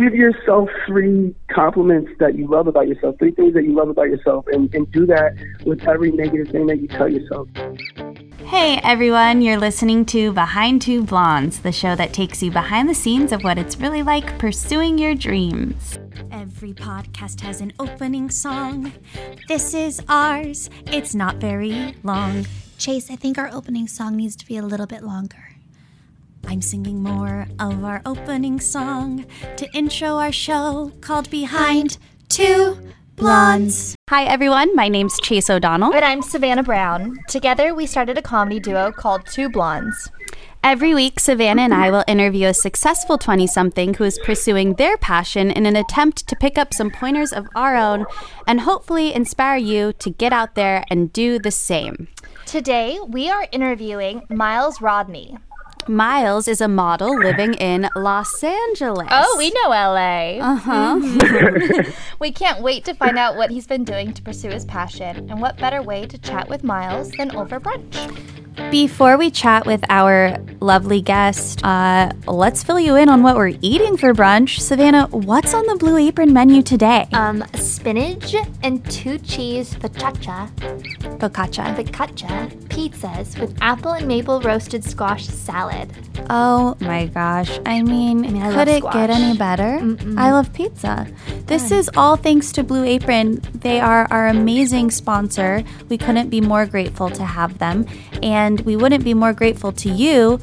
give yourself three compliments that you love about yourself, three things that you love about yourself, and, and do that with every negative thing that you tell yourself. Hey everyone, you're listening to Behind Two Blondes, the show that takes you behind the scenes of what it's really like pursuing your dreams. Every podcast has an opening song. This is ours. It's not very long. Chase, I think our opening song needs to be a little bit longer. I'm singing more of our opening song to intro our show called Behind Two Blondes. Hi everyone, my name's Chase O'Donnell. And I'm Savannah Brown. Together, we started a comedy duo called Two Blondes. Every week, Savannah and I will interview a successful 20 something who is pursuing their passion in an attempt to pick up some pointers of our own and hopefully inspire you to get out there and do the same. Today, we are interviewing Miles Rodney. Miles is a model living in Los Angeles. Oh, we know LA. Uh huh. Mm-hmm. we can't wait to find out what he's been doing to pursue his passion. And what better way to chat with Miles than over brunch? Before we chat with our lovely guest, uh, let's fill you in on what we're eating for brunch. Savannah, what's on the Blue Apron menu today? Um, spinach and two cheese focaccia, Focaccia. focaccia pizzas with apple and maple roasted squash salad. Oh my gosh. I mean, mean, I could it squash. get any better? I love pizza. This is all thanks to Blue Apron. They are our amazing sponsor. We couldn't be more grateful to have them. And we wouldn't be more grateful to you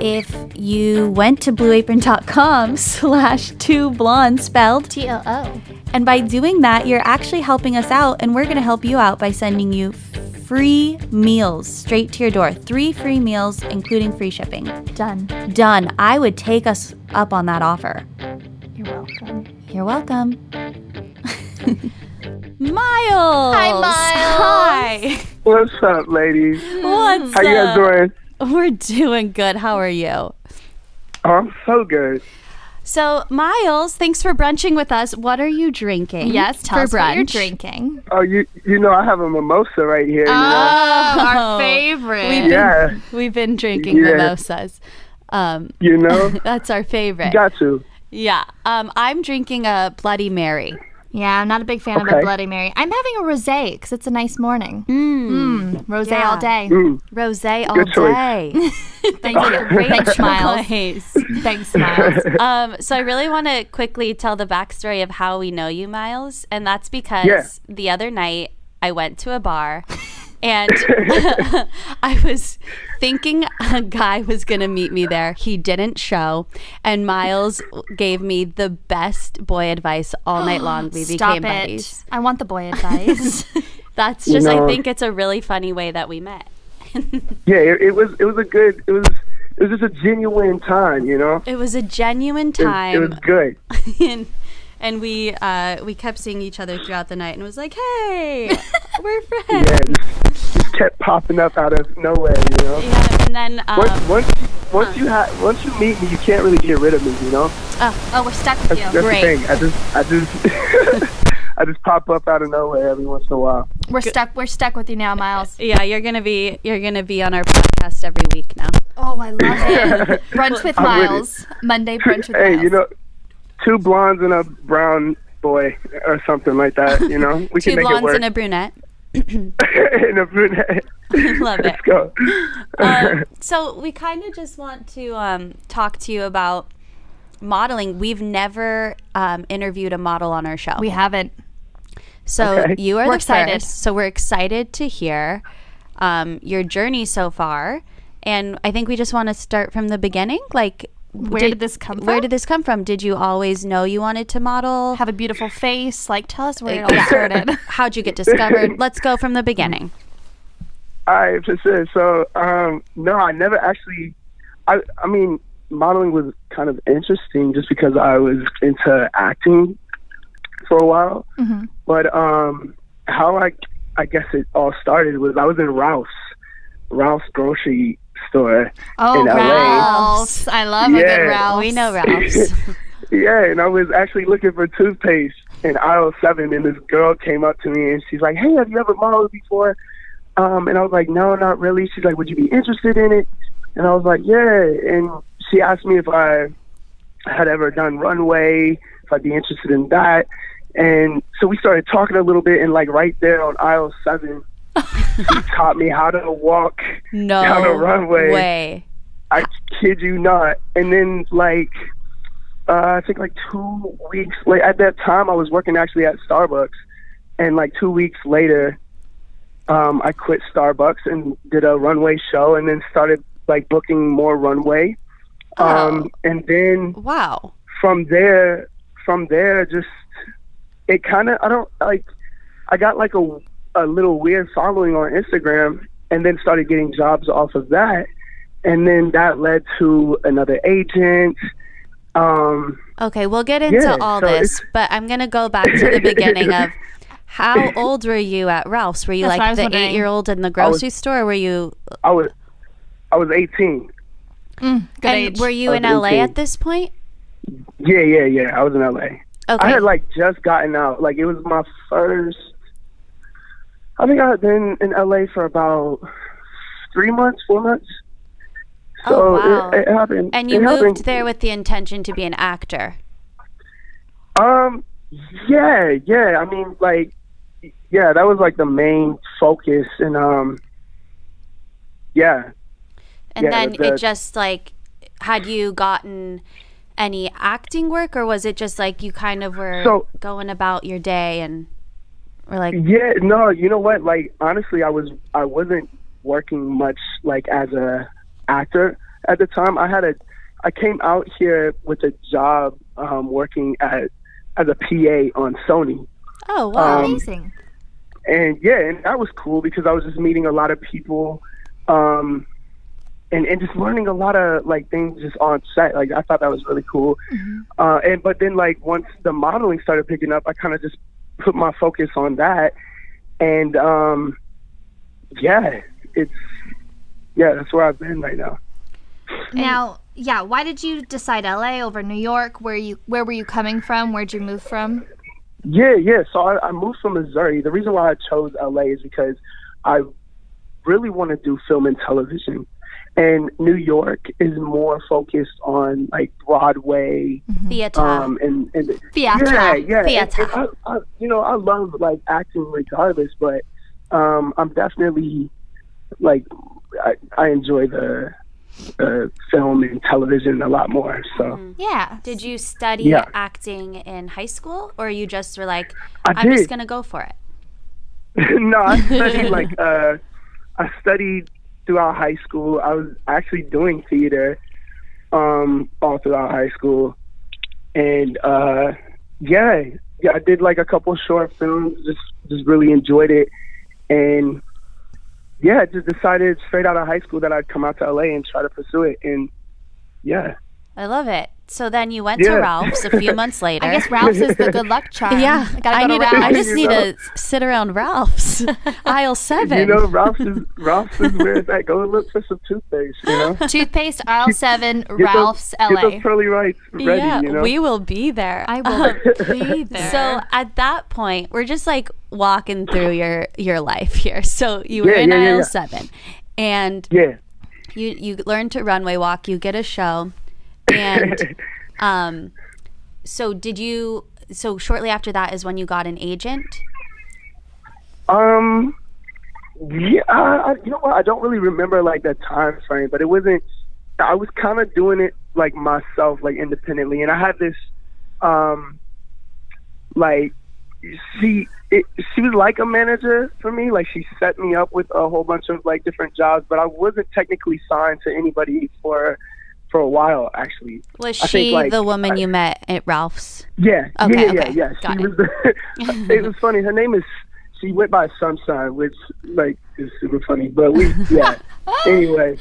if you went to blueapron.com slash two blonde spelled T O O. and by doing that, you're actually helping us out, and we're going to help you out by sending you free meals straight to your door. Three free meals, including free shipping. Done. Done. I would take us up on that offer. You're welcome. You're welcome. Miles. Hi, Miles. Hi. What's up, ladies? What's up? How you guys doing? We're doing good. How are you? Oh, I'm so good. So, Miles, thanks for brunching with us. What are you drinking? Yes, tell for us brunch. what you're drinking. Oh, you you know I have a mimosa right here. You know? Oh, Oh. our favorite. We've been, Yeah. we've been drinking Yeah. mimosas. Um, You know, that's our favorite. got to. Yeah. Um, I'm drinking a Bloody Mary. Yeah, I'm not a big fan of a Bloody Mary. I'm having a rosé because it's a nice morning. Mm, rosé Yeah. all day. Mm. Rosé all Good day. Thank you. Great Thanks, Miles. choice. Thanks, Miles. um, so I really want to quickly tell the backstory of how we know you, Miles, and that's because Yeah. the other night I went to a bar. And I was thinking a guy was going to meet me there. He didn't show. And Miles gave me the best boy advice all night long. We Stop became it. buddies. I want the boy advice. That's just, I know- think it's a really funny way that we met. Yeah, it, it was it was a good it was it was just a genuine time. You know, It was a genuine it, time. it was good. and, and we uh, we kept seeing each other throughout the night and was like, "Hey, we're friends." Yeah, just, just kept popping up out of nowhere. You know, Yeah, and then um, once once once you ha- once you meet me, you can't really get rid of me. You know, oh, oh, we're stuck with that's, you. that's Great. the thing. I just I just I just pop up out of nowhere every once in a while. We're stuck. We're stuck with you now, Miles. yeah, you're gonna be you're gonna be on our podcast every week now. Oh, I love it. brunch with I'm with it. Miles. Monday brunch with hey, Miles. Hey, you know, two blondes and a brown boy or something like that. You know, we Two can make it blondes work. and a brunette. and a brunette. Love it. Let's go. Um, so we kind of just want to um, talk to you about modeling. We've never um, interviewed a model on our show. we haven't. So Okay. you are We're the excited. first. So we're excited to hear um, your journey so far, and I think we just want to start from the beginning. Like, Where did this come from? Where did this come from? Did you always know you wanted to model? Have a beautiful face. Like, tell us where it all started. How'd you get discovered? Let's go from the beginning. All right, for sure. So, um, no, I never actually. I, I mean, modeling was kind of interesting just because I was into acting for a while. Mhm. But um, how I, I guess it all started was I was in Ralph's, Ralph's grocery store Oh, in LA. Ralph's. I love a good Ralph's. We know Ralph's. Yeah, and I was actually looking for toothpaste in aisle seven, and this girl came up to me and she's like, "Hey, have you ever modeled before?" Um, and I was like, "No, not really." She's like, "Would you be interested in it?" And I was like, "Yeah." And she asked me if I had ever done runway, if I'd be interested in that. And so we started talking a little bit, and like right there on aisle seven, he taught me how to walk No down the runway. way. I kid you not. And then like uh, I think like two weeks like at that time I was working actually at Starbucks and like two weeks later um I quit Starbucks and did a runway show and then started like booking more runway. Um and then Wow. from there from there just it kind of I don't like I got like a a little weird following on Instagram and then started getting jobs off of that and then that led to another agent um Okay, we'll get into Yeah, all so this, but I'm gonna go back to the beginning of how old were you at Ralph's? Were you That's like the eight year old in the grocery store? Or were you I was I was 18 Good and age. were you in was LA 18. at this point? yeah yeah yeah I was in LA Okay. I had like just gotten out like it was my first I think I had been in LA for about three months four months so Oh, wow. it, it happened and you it moved happened. there with the intention to be an actor. Um, yeah, yeah. I mean, like, yeah, that was like the main focus, and um, yeah. And Yeah, then the- it just like had you gotten any acting work or was it just like you kind of were So- going about your day and were like Yeah, no, you know what? Like, honestly, I was I wasn't working much like as a actor at the time. I had a I came out here with a job um, working at as a PA on Sony. Oh wow. Um, Amazing. and yeah, and that was cool because I was just meeting a lot of people, um, and and just learning a lot of like things just on set. Like I thought that was really cool. Uh, and but then like once the modeling started picking up, I kind of just put my focus on that, and um, yeah, it's yeah, that's where I've been right now. Now, yeah, why did you decide LA over New York? Where you where were you coming from? Where'd you move from? Yeah, yeah. So I, I moved from Missouri. The reason why I chose LA is because I really want to do film and television. And New York is more focused on like Broadway, Theater. um, and, and Theater. yeah, yeah. Theater. and I, I, you know, I love like acting regardless, but um, I'm definitely like I, I enjoy the uh, film and television a lot more. So Yeah. Did you study Yeah. acting in high school or you just were like I I'm just going to go for it? no, I studied like uh, I studied throughout high school. I was actually doing theater um, all throughout high school, and uh, yeah, yeah, I did like a couple short films. Just just really enjoyed it, and yeah, just decided straight out of high school that I'd come out to LA and try to pursue it. And yeah, I love it. So then you went to Ralph's a few months later. I guess Ralph's is the good luck charm. yeah, I gotta I, go need to to- I just You need know? to sit around Ralph's aisle seven. you know, Ralph's is Ralph's is where it's at. Go look for some toothpaste. You know, Toothpaste, aisle seven, Get those- Ralph's, Get LA. those pearly whites ready. yeah, you know, we will be there. I will be um, there. So at that point, we're just like walking through your your life here. So you were Yeah, in yeah, yeah, aisle yeah. seven, and yeah. you you learn to runway walk. You get a show, and um, so did you? So shortly after that is when you got an agent. Um, yeah, I, you know what? I don't really remember like the time frame, but it wasn't. I was kind of doing it like myself, like independently, and I had this, um, like she it, she was like a manager for me. Like she set me up with a whole bunch of like different jobs, but I wasn't technically signed to anybody for for a while actually. Was I she think, like, the woman I- you met at Ralph's? Yeah. Okay, yeah, yeah, okay. yeah. Got She it. was. it was funny. Her name is. She went by Sunshine, which like is super funny. But we, yeah. anyway,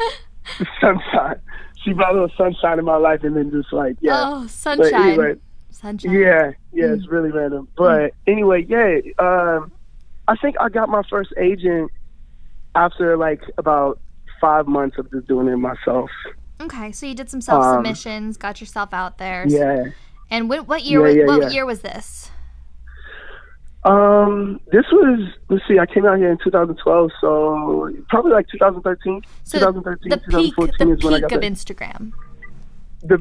Sunshine. She brought a little sunshine in my life, and then just like yeah. oh, but sunshine. anyway, Sunshine. yeah, yeah. It's really random. But anyway, yeah. Um, I think I got my first agent after like about five months of just doing it myself. Okay, so you did some self submissions, got yourself out there. Um, Yeah. And what, what year? Yeah, was, yeah, what yeah. year was this? Um, this was let's see, I came out here in 2012, so probably like 2013. So 2013, the peak, 2014 the is when I got of the, Instagram. the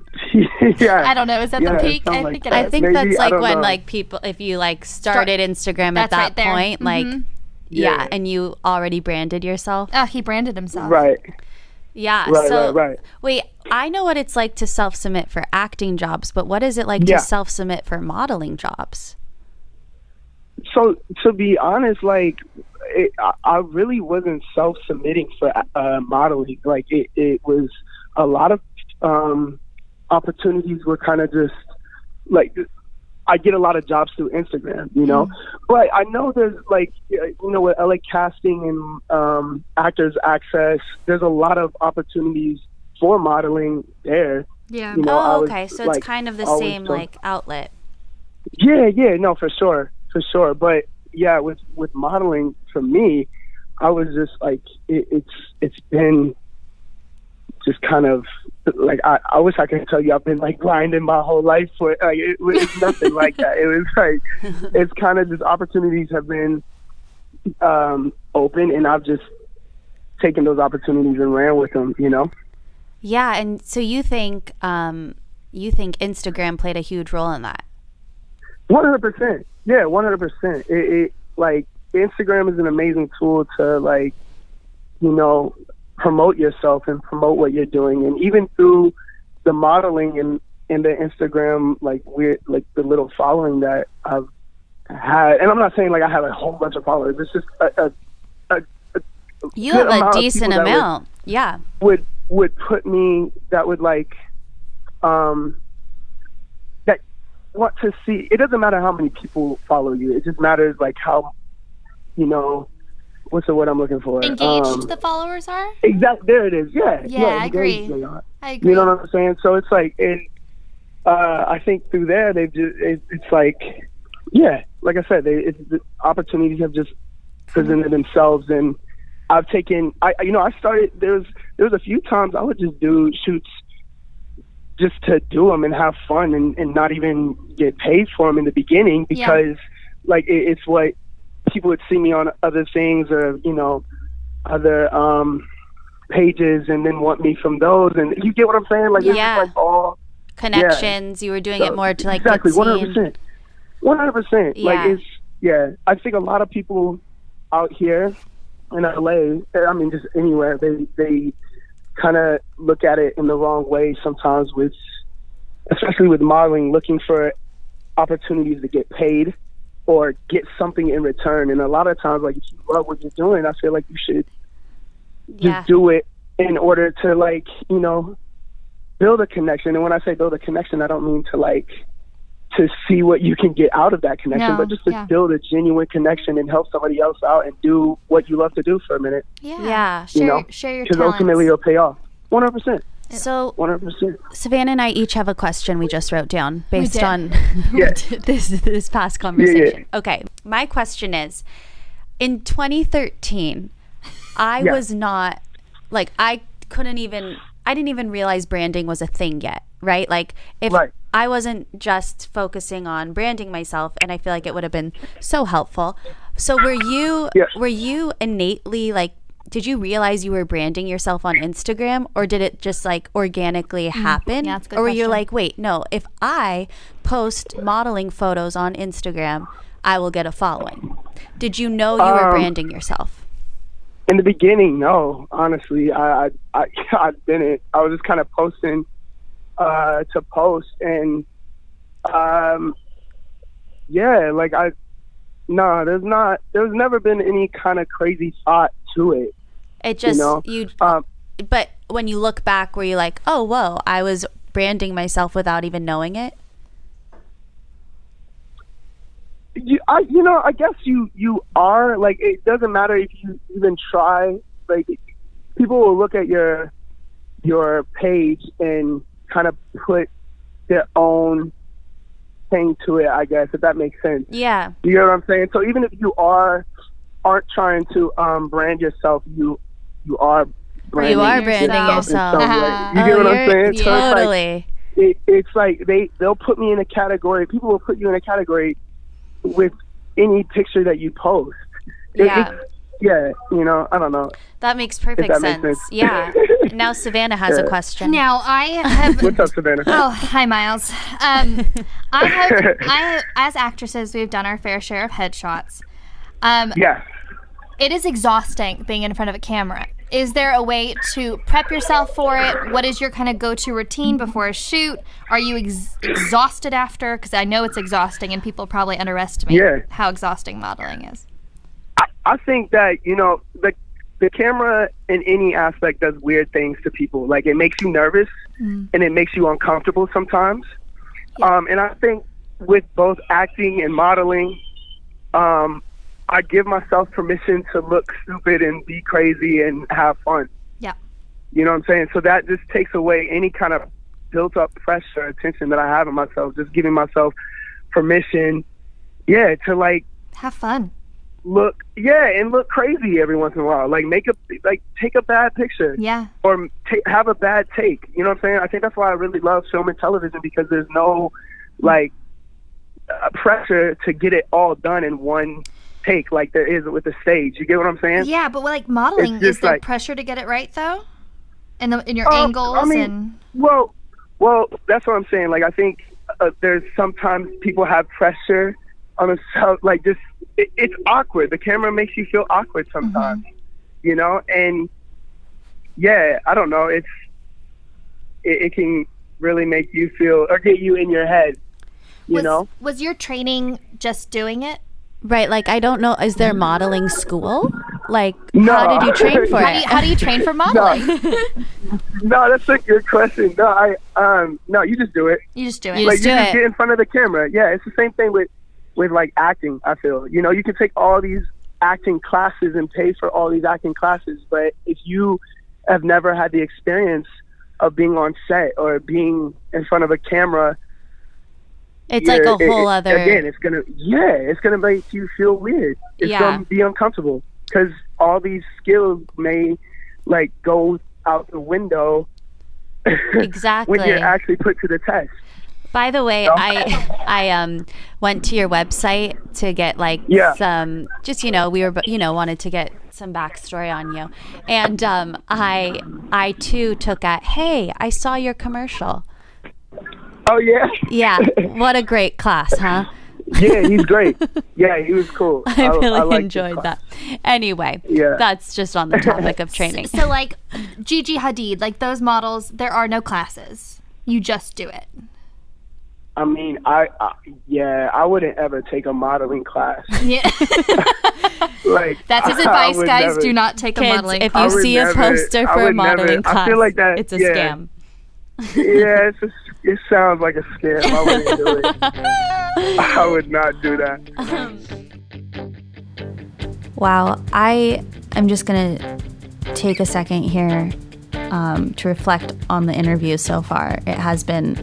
yeah. I don't know. Is that Yeah, the peak? I like think that. I think Maybe, that's like when know. like people if you like started Instagram at that right point, like Mhm. yeah, Yeah. and you already branded yourself. Oh, he branded himself. right. Yeah. Right, so right, right. wait, I know what it's like to self submit for acting jobs, but what is it like Yeah. to self submit for modeling jobs? So to be honest, like it, I, I really wasn't self-submitting for uh, modeling. Like it, it was a lot of um, opportunities were kind of just like I get a lot of jobs through Instagram, you know. But I know there's like uh, you know with LA Casting and um, Actors Access, there's a lot of opportunities for modeling there. Yeah. You know, I oh, was, okay. So like, it's kind of the same so- like outlet. Yeah, yeah, no, for sure, for sure. But yeah, with with modeling, for me, I was just like, it, it's it's been just kind of like I, I wish I could tell you I've been like grinding my whole life for like it was nothing like that. It was like it's kind of just opportunities have been um open, and I've just taken those opportunities and ran with them. You know. Yeah, and so you think um you think Instagram played a huge role in that? One hundred percent. Yeah, one hundred percent. It it like Instagram is an amazing tool to like, you know, promote yourself and promote what you're doing, and even through the modeling and and the Instagram like we're like the little following that I've had, and I'm not saying like I have a whole bunch of followers. It's just a, a, a, a You have a amount decent that would- amount. yeah. would would put me that would like um that want to see it doesn't matter how many people follow you it just matters like how you know what's the word i'm looking for Engaged um, the followers are. exactly there it is yeah Yeah, I agree. they are. I agree. you know what i'm saying so it's like and uh i think through there they've just it, it's like yeah like i said they it's the opportunities have just presented themselves and I've taken I you know I started there was there was a few times I would just do shoots just to do them and have fun and, and not even get paid for them in the beginning Yeah. because like it, it's what people would see me on other things or you know other um pages and then want me from those and you get what I'm saying like Yeah. like all Connections. You were doing it more to like exactly 100% one hundred percent. Yeah. Like it's yeah. I think a lot of people out here in LA, I mean just anywhere, they they kind of look at it in the wrong way sometimes with, especially with modeling, looking for opportunities to get paid or get something in return. And a lot of times, like if you love what you're doing, I feel like you should just Yeah. do it in order to like you know build a connection and when i say build a connection i don't mean to like to see what you can get out of that connection No, but just to yeah. build a genuine connection and help somebody else out and do what you love to do for a minute Yeah. Yeah. Share, you know share your because ultimately it'll pay off 100% So 100% Savannah and I each have a question we just wrote down based on Yeah. this this past conversation. Okay, my question is: In 2013, I Yeah. was not like I couldn't even I didn't even realize branding was a thing yet, right? Like if Right. I wasn't just focusing on branding myself, and I feel like it would have been so helpful. So were you Yes. were you innately like? Did you realize you were branding yourself on Instagram, or did it just like organically happen? Mm, Yeah, that's a good or were you question. like, wait, no, if I post modeling photos on Instagram, I will get a following. Did you know you were Um, branding yourself? in the beginning no honestly i i i, I didn't i was just kind of posting uh to post and um yeah like i no there's not there's never been any kind of crazy thought to it It just know, you um but when you look back were you like, "Oh, whoa, I was branding myself without even knowing it?" you, I, you know, I guess you you are like it doesn't matter if you even try. Like people will look at your your page and kind of put their own thing to it. I guess if that makes sense. Yeah. You get what I'm saying? So even if you are aren't trying to um, brand yourself, you you are branding, You are branding branding yourself yourself. some way. You get Oh, what I'm you're- saying? So it's like- Totally. it, it's like they they'll put me in a category. People will put you in a category with any picture that you post. It- Yeah. yeah, you know, I don't know. That makes perfect that makes sense. sense. Yeah. now Savannah has a question. Now I have. What's up, Savannah? Oh, hi, Miles. Um, I have. I as actresses, we've done our fair share of headshots. Um, Yes. It is exhausting being in front of a camera. Is there a way to prep yourself for it? What is your kind of go-to routine before a shoot? Are you ex- exhausted after? Because I know it's exhausting, and people probably underestimate Yeah. how exhausting modeling is. I think that you know the the camera in any aspect does weird things to people. Like it makes you nervous and it makes you uncomfortable sometimes. Um, and I think with both acting and modeling, um, I give myself permission to look stupid and be crazy and have fun. Yeah. You know what I'm saying? So that just takes away any kind of built up pressure or tension that I have in myself. Just giving myself permission, yeah, to like Have fun. look yeah and look crazy every once in a while like make a like take a bad picture Yeah. or have a bad take you know what i'm saying i think that's why i really love film and television because there's no like uh, pressure to get it all done in one take like there is with the stage you get what i'm saying Yeah, but like modeling, is there like- pressure to get it right though? In the in your Um, angles I mean, and Well, well, that's what I'm saying. Like, I think uh, there's sometimes people have pressure on themselves. Like, just it, it's awkward. The camera makes you feel awkward sometimes, you know. And yeah, I don't know. It's it, it can really make you feel or get you in your head, you was, know. was your training just doing it? Right, like I don't know, is there modeling school? Like No. how did you train for How do it? you, how do you train for modeling? No, that's a good question. No, I um no, you just do it. You just do it. You like just you just it. get in front of the camera. Yeah, it's the same thing with with like acting. I feel you know you can take all these acting classes and pay for all these acting classes, but if you have never had the experience of being on set or being in front of a camera, It's like a it- whole it- other Again, it's gonna yeah, it's gonna make you feel weird. It's Yeah. gonna be uncomfortable because all these skills may like go out the window Exactly. when you're actually put to the test. By the way, I I um went to your website to get like Yeah. some just you know we were you know wanted to get some backstory on you, and um I I too took at hey I saw your commercial. Oh yeah. Yeah, what a great class, huh? yeah, he's great. Yeah, he was cool. I really liked his enjoyed that. Anyway, Yeah. that's just on the topic of training. so like Gigi Hadid, like those models, there are no classes. You just do it. I mean, I, I yeah, I wouldn't ever take a modeling class. Yeah. Like That's his I advice, guys. never- Do not take a Kids, modeling if class. you I would see a poster for a would never- modeling I class, feel like that- it's a yeah. scam. Yeah, just, it sounds like a scam. I wouldn't do it. I would not do that. Wow, I am just gonna take a second here um, to reflect on the interview so far. It has been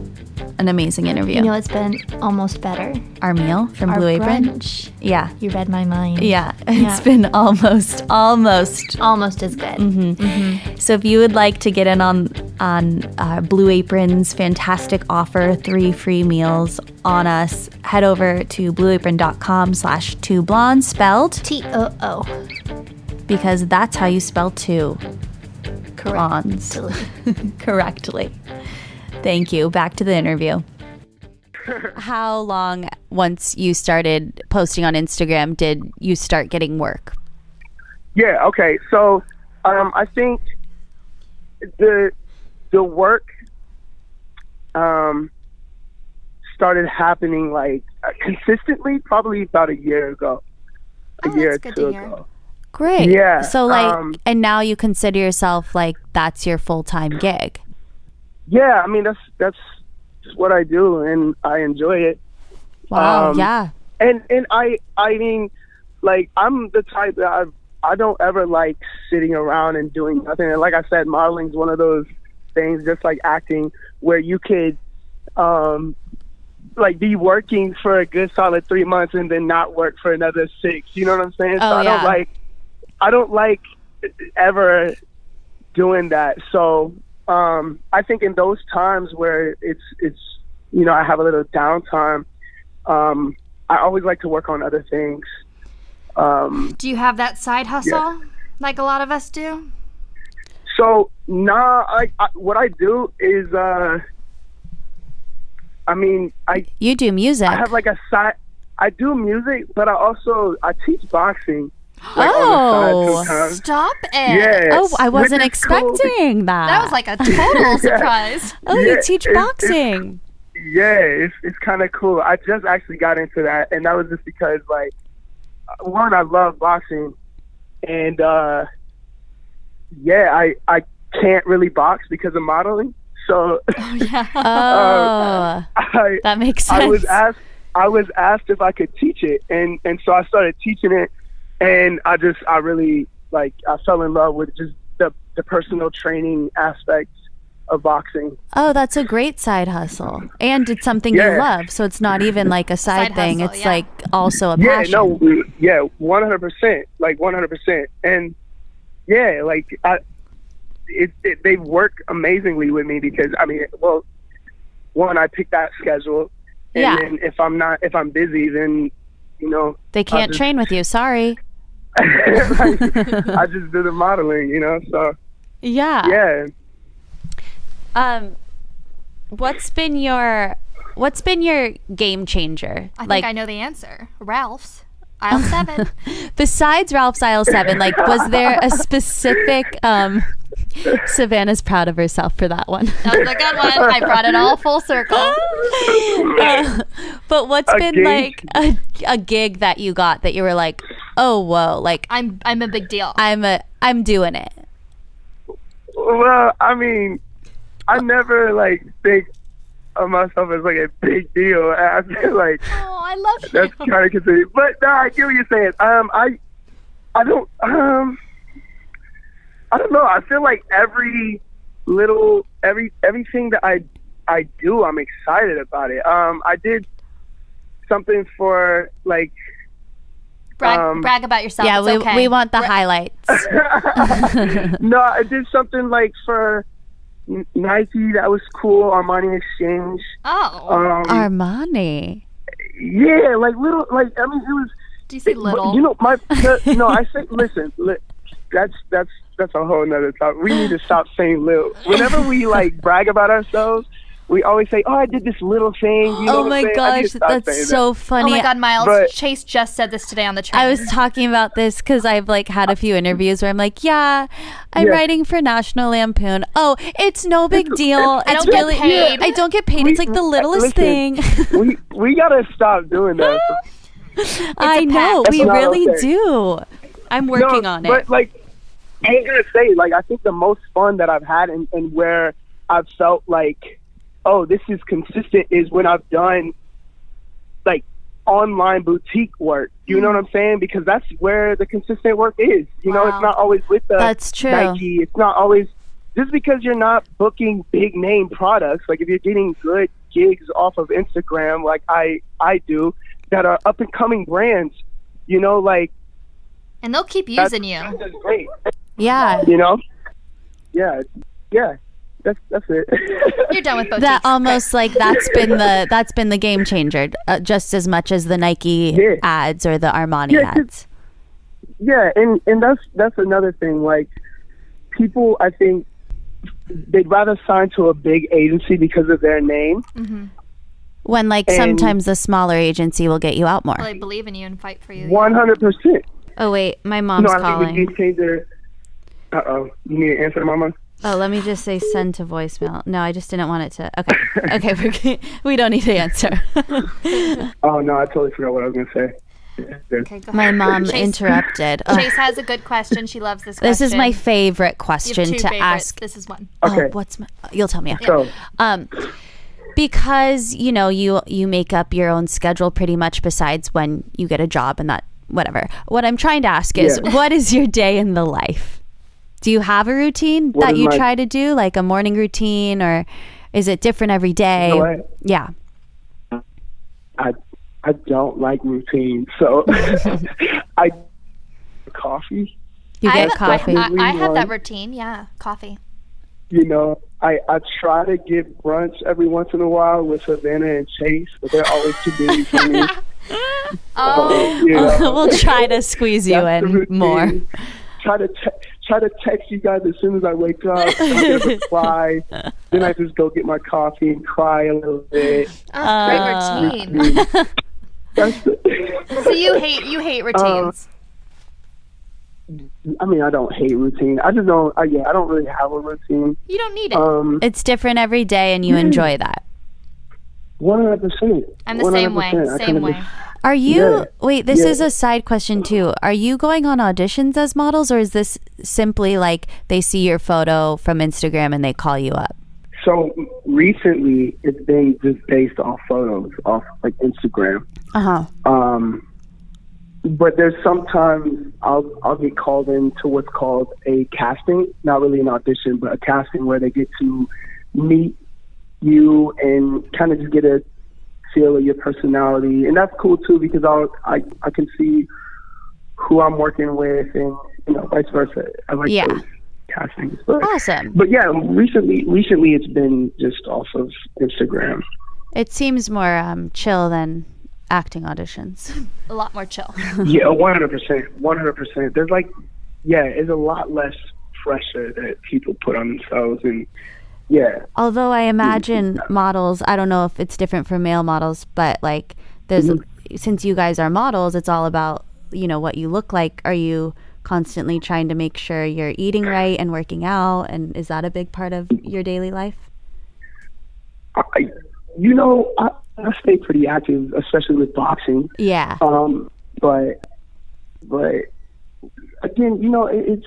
an amazing interview. You know, it's been almost better. Our meal from Our Blue Apron. brunch. Yeah, You read my mind. yeah, it's Yeah. been almost, almost. Almost as good. Mm-hmm. So if you would like to get in on on uh, Blue Apron's fantastic offer, three free meals on us, head over to blueapron.com slash two blondes spelled T O O. because that's how you spell two. Blondes. Correctly. Correctly. Thank you. Back to the interview. How long once you started posting on Instagram did you start getting work? Yeah. Okay. So, um, I think the the work um started happening like uh, consistently probably about a year ago. A Oh, year that's or good two to hear. ago. Great. Yeah, So like um, and now you consider yourself like that's your full-time gig. Yeah, I mean that's that's just what I do, and I enjoy it. Wow. Um, yeah. And and I I mean, like I'm the type that I I don't ever like sitting around and doing nothing. And like I said, modeling is one of those things, just like acting, where you could, um, like be working for a good solid three months and then not work for another six. You know what I'm saying? Oh, so I yeah. don't like I don't like ever doing that. So um, I think in those times where it's it's you know I have a little downtime, um, I always like to work on other things. Um, Do you have that side hustle like a lot of us do? so nah, I, I what I do is, uh, I mean, I You do music. I have like a side. I do music, but I also I teach boxing. Like, Oh. side. Stop it. Yeah. oh, I wasn't which is cool. expecting that. That was like a total surprise. oh, Yeah, you teach it's- it's- boxing. Yeah, it's it's kind of cool. I just actually got into that, and that was just because like one, I love boxing, and uh yeah, I I can't really box because of modeling. So yeah. Oh, I that makes sense. I was asked I was asked if I could teach it, and and so I started teaching it, and I just I really like I fell in love with just the the personal training aspect of boxing. oh, that's a great side hustle, and it's something you love. So it's not even like a side, Side thing. hustle, it's yeah. like also a Yeah, passion. no, we- yeah, one hundred percent, like one hundred percent, and yeah, like I, it, it they work amazingly with me because I mean, well, one I pick that schedule, and Yeah. then if I'm not if I'm busy, then you know They can't just- train with you. Sorry. like, I just do the modeling, you know. So Yeah. yeah, Um, what's been your what's been your game changer? I think like I know the answer. Ralph's. Aisle seven. besides Ralph's Aisle Seven, like was there a specific? Um, Savannah's proud of herself for that one. That was a good one. I brought it all full circle. Uh, but what's A been gig? like a, a gig that you got that you were like, oh whoa, like I'm I'm a big deal. I'm a I'm doing it. well, I mean, I never like think of myself as like a big deal. I feel like oh, I love you. that's kind of considered. But no, I get what you're saying. Um, I, I don't, um, I don't know. I feel like every little, every everything that I, I do, I'm excited about it. Um, I did something for like, brag, um, brag about yourself. yeah, it's we okay. we want the highlights. no, I did something like for Nike that was cool. Armani Exchange. Oh, Um, Armani. yeah, like little, like I mean, it was. do you say But, little? You know, my the, no, I say listen. Li, that's that's that's a whole nother topic. We need to stop saying little. Whenever we like brag about ourselves, we always say, "Oh, I did this little thing." You know Oh my I'm saying? I need gosh, to stop saying that's so oh funny. my God, Miles! But- Chase just said this today on the train. I was talking about this because I've like had a few interviews where I'm like, yeah, I'm Yeah. writing for National Lampoon. Oh, it's no big deal. I don't get really paid. I don't get paid. We- it's like the littlest listen, thing. we we gotta stop doing that. I know pact. we really okay. do. I'm working No, on But it. like, I was gonna say, like, I think the most fun that I've had and, and where I've felt like, oh, this is consistent is when I've done like online boutique work. You know mm. what I'm saying? Because that's where the consistent work is. You know, it's not always with the That's true. Nike. It's not always just because you're not booking big name products. Like if you're getting good gigs off of Instagram, like I I do, that are up and coming brands. You know, like and they'll keep that's, using you. That's great. yeah. You know? Yeah. Yeah. That's that's it. You're done with both. That almost like that's been the that's been the game changer, uh, just as much as the Nike Yeah. ads or the Armani Yeah, 'cause- ads. yeah, and and that's that's another thing. Like people, I think they'd rather sign to a big agency because of their name. When like And- sometimes the smaller agency will get you out more. Well, they believe in you and fight for you. One hundred percent. Oh wait, my mom's No, I calling. think we need to. Uh oh, you need to answer, Mama. Oh, let me just say send to voicemail. No, I just didn't want it to. Okay, okay, we're, g- we don't need to answer. Oh no, I totally forgot what I was gonna say. Okay, go My mom Chase- interrupted. Ugh, Chase has a good question. She loves this question. this is my favorite question to favorites. ask. This is one. Okay. Oh, what's my? You'll tell me. After. So Um, because you know you you make up your own schedule pretty much. Besides when you get a job and that whatever. What I'm trying to ask is, Yeah. what is your day in the life? Do you have a routine What that is you my- try to do, like a morning routine, or is it different every day? You know? Yeah. I I don't like routine, so I coffee. You I get have, coffee. I, I, I have that routine. Yeah, coffee. You know, I I try to get brunch every once in a while with Savannah and Chase, but they're always too busy for me. Oh, You know? we'll try to squeeze you in more. Try to te- try to text you guys as soon as I wake up. I reply. then I just go get my coffee and cry a little bit. Oh, great Uh, routine. That's the, so you hate you hate routines. I mean, I don't hate routine. I just don't. I, yeah, I don't really have a routine. you don't need it. Um, It's different every day, and you enjoy that. one hundred percent. I'm the same way. Same way. Are you? Yeah. Wait, this Yeah. is a side question too. Are you going on auditions as models, or is this simply like they see your photo from Instagram and they call you up? So recently, it's been just based off photos, off like Instagram. Uh huh. Um, but there's sometimes I'll I'll get called into what's called a casting, not really an audition, but a casting where they get to meet you and kind of just get a feel of your personality, and that's cool too because I'll I I can see who I'm working with and you know vice versa. I like Yeah. those castings, but Awesome. but yeah, recently recently it's been just off of Instagram. It seems more um, chill than acting auditions. A lot more chill. yeah, one hundred percent, one hundred percent. There's like, yeah, it's a lot less pressure that people put on themselves, and yeah, Although I imagine models, I don't know if it's different for male models, but like there's since you guys are models, it's all about you know what you look like. Are you constantly trying to make sure you're eating right and working out, and is that a big part of your daily life? I, you know, I, I stay pretty active, especially with boxing. Yeah. Um, but but again, you know, it, it's.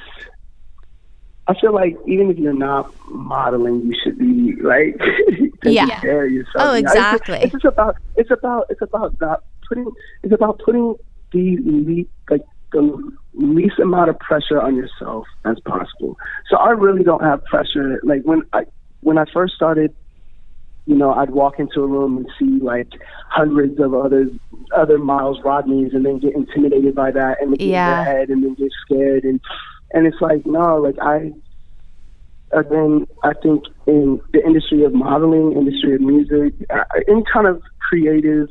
I feel like even if you're not modeling, you should be like taking Yeah. care of yourself. Oh, you know? It's just- exactly. It's just about it's about it's about not putting it's about putting the le- like the least amount of pressure on yourself as possible. So I really don't have pressure. Like when I when I first started you know, I'd walk into a room and see like hundreds of other other Miles Rodneys, and then get intimidated by that, and get Yeah. in their head, and then get scared, and and it's like no, like I. Again, I think in the industry of modeling, industry of music, uh, any kind of creative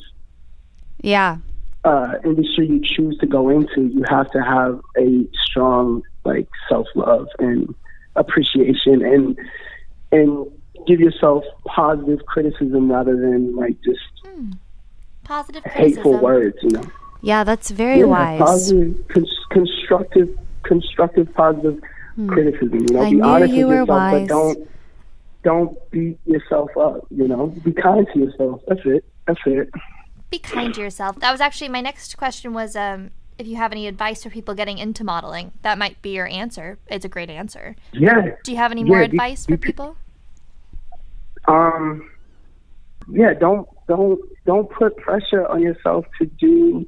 Yeah. uh, industry you choose to go into, you have to have a strong like self love and appreciation and and give yourself positive criticism rather than like just Positive hateful criticism. words, you know. Yeah, that's very Yeah, wise. Positive, cons- constructive, constructive, positive criticism. You know, Hmm. I be knew honest you with yourself, wise. but don't don't beat yourself up. You know, be kind to yourself. That's it. That's it. Be kind to yourself. That was actually my next question was um if you have any advice for people getting into modeling. That might be your answer. It's a great answer. Yeah. Do you have any more be- advice be- for people? Um, yeah, don't don't don't put pressure on yourself to do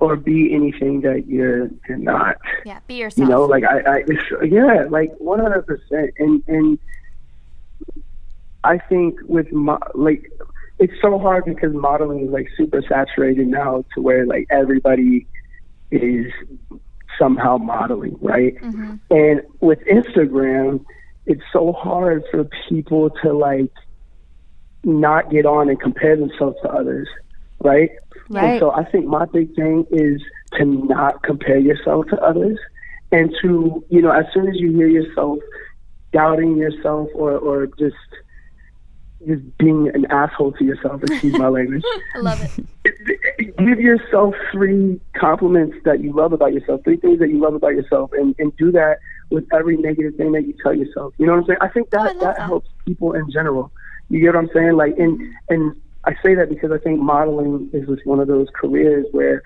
or be anything that you're you're not. Yeah, be yourself. You know, like I, I yeah, like one hundred percent. And and I think with mo- like it's so hard because modeling is like super saturated now to where like everybody is somehow modeling, right? Mm-hmm. And with Instagram, it's so hard for people to like not get on and compare themselves to others, right? Right. And so I think my big thing is to not compare yourself to others and to, you know, as soon as you hear yourself doubting yourself or, or just just being an asshole to yourself, excuse my language, I love it. give yourself three compliments that you love about yourself, three things that you love about yourself, and, and do that with every negative thing that you tell yourself. You know what I'm saying? I think that Oh, I that, that. helps people in general. You get what I'm saying? Like, and and I say that because I think modeling is just one of those careers where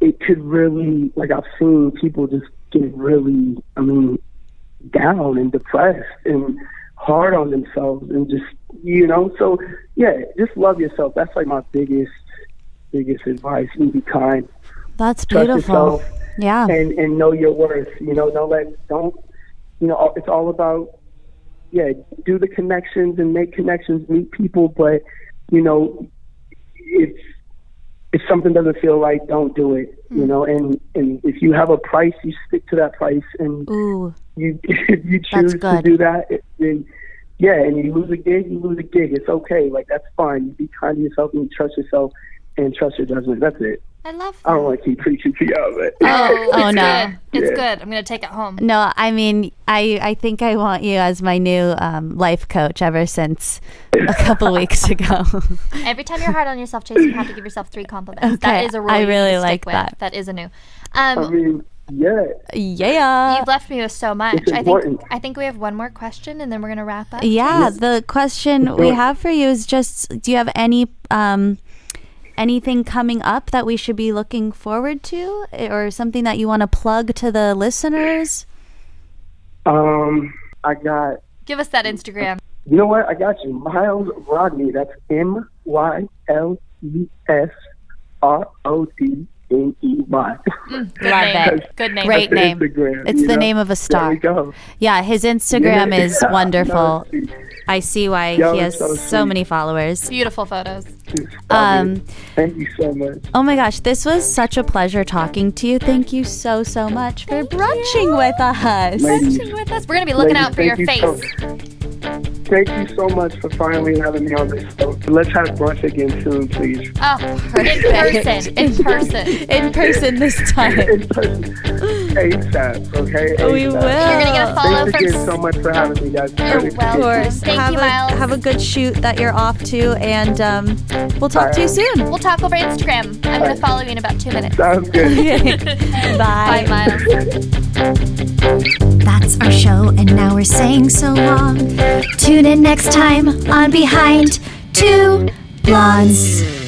it could really, like, I've seen people just get really, I mean, down and depressed and hard on themselves and just you know so yeah just love yourself that's like my biggest biggest advice and be kind That's beautiful. Yeah. and and know your worth you know don't let don't you know it's all about yeah do the connections and make connections meet people but you know if if something doesn't feel right don't do it you mm. know and and if you have a price you stick to that price and Ooh. you if you choose to do that, then yeah, and you lose a gig, you lose a gig. It's okay. Like that's fine. You be kind to yourself and you trust yourself, and trust your judgment. That's it. I love it. I don't want to keep preaching to y'all, but Oh, Oh, no. good. It's Yeah. good. I'm gonna take it home. No, I mean, I I think I want you as my new um, life coach ever since a couple weeks ago. Every time you're hard on yourself, Chase, you have to give yourself three compliments. Okay, That is a rule. I you need really stick like with. that. That is a new. I Um, mean, yeah. Yeah. you've left me with so much. It's I think important. I think we have one more question, and then we're gonna wrap up. Yeah, the question we have for you is just do you have any um anything coming up that we should be looking forward to or something that you want to plug to the listeners? Um, I got. Give us that Instagram. You know what? I got you, Myles Rodney. That's M Y L E S R O D N E Y. Good Love name. it. Good name. Great name. Instagram, It's the know? name of a There star. we go. Yeah, his Instagram Yeah. is wonderful. No, I see why Yo, he has so so many followers. Beautiful photos. It's Um. Thank you so much. Oh my gosh, this was such a pleasure talking to you. Thank you so, so much for brunching with us. Ladies, Sing with us. We're gonna be looking ladies, out for your thank face. so- Thank you so much for finally having me on this show. Let's have brunch again soon, please. Oh, in person. In person. In person this time. In person. ASAP, okay? We ASAP. will. You're gonna get a follow Thanks from. again so much for having me, guys. You're Of welcome. course. Thank have you, a, Myles. Have a good shoot that you're off to, and um, we'll talk to you soon. We'll talk over Instagram. I'm gonna follow you in about two minutes. Sounds good. Bye, Bye. Myles. That's our show, and now we're saying so long. Tune in next time on Behind Two Blondes.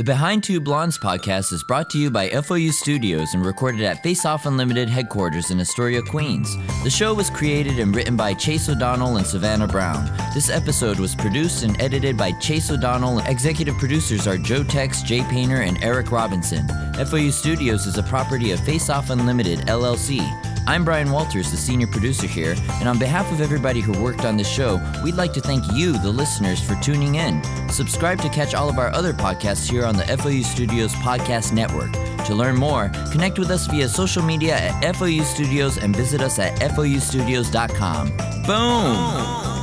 The Behind Two Blondes podcast is brought to you by FOU Studios and recorded at Face Off Unlimited headquarters in Astoria, Queens. The show was created and written by Chase O'Donnell and Savannah Brown. This episode was produced and edited by Chase O'Donnell. Executive producers are Joe Tex, Jay Painter, and Eric Robinson. FOU Studios is a property of Face Off Unlimited LLC. I'm Brian Walters, the senior producer here, and on behalf of everybody who worked on this show, we'd like to thank you, the listeners, for tuning in. Subscribe to catch all of our other podcasts here on the FOU Studios Podcast Network. To learn more, connect with us via social media at FOU Studios and visit us at FOUstudios.com. Boom!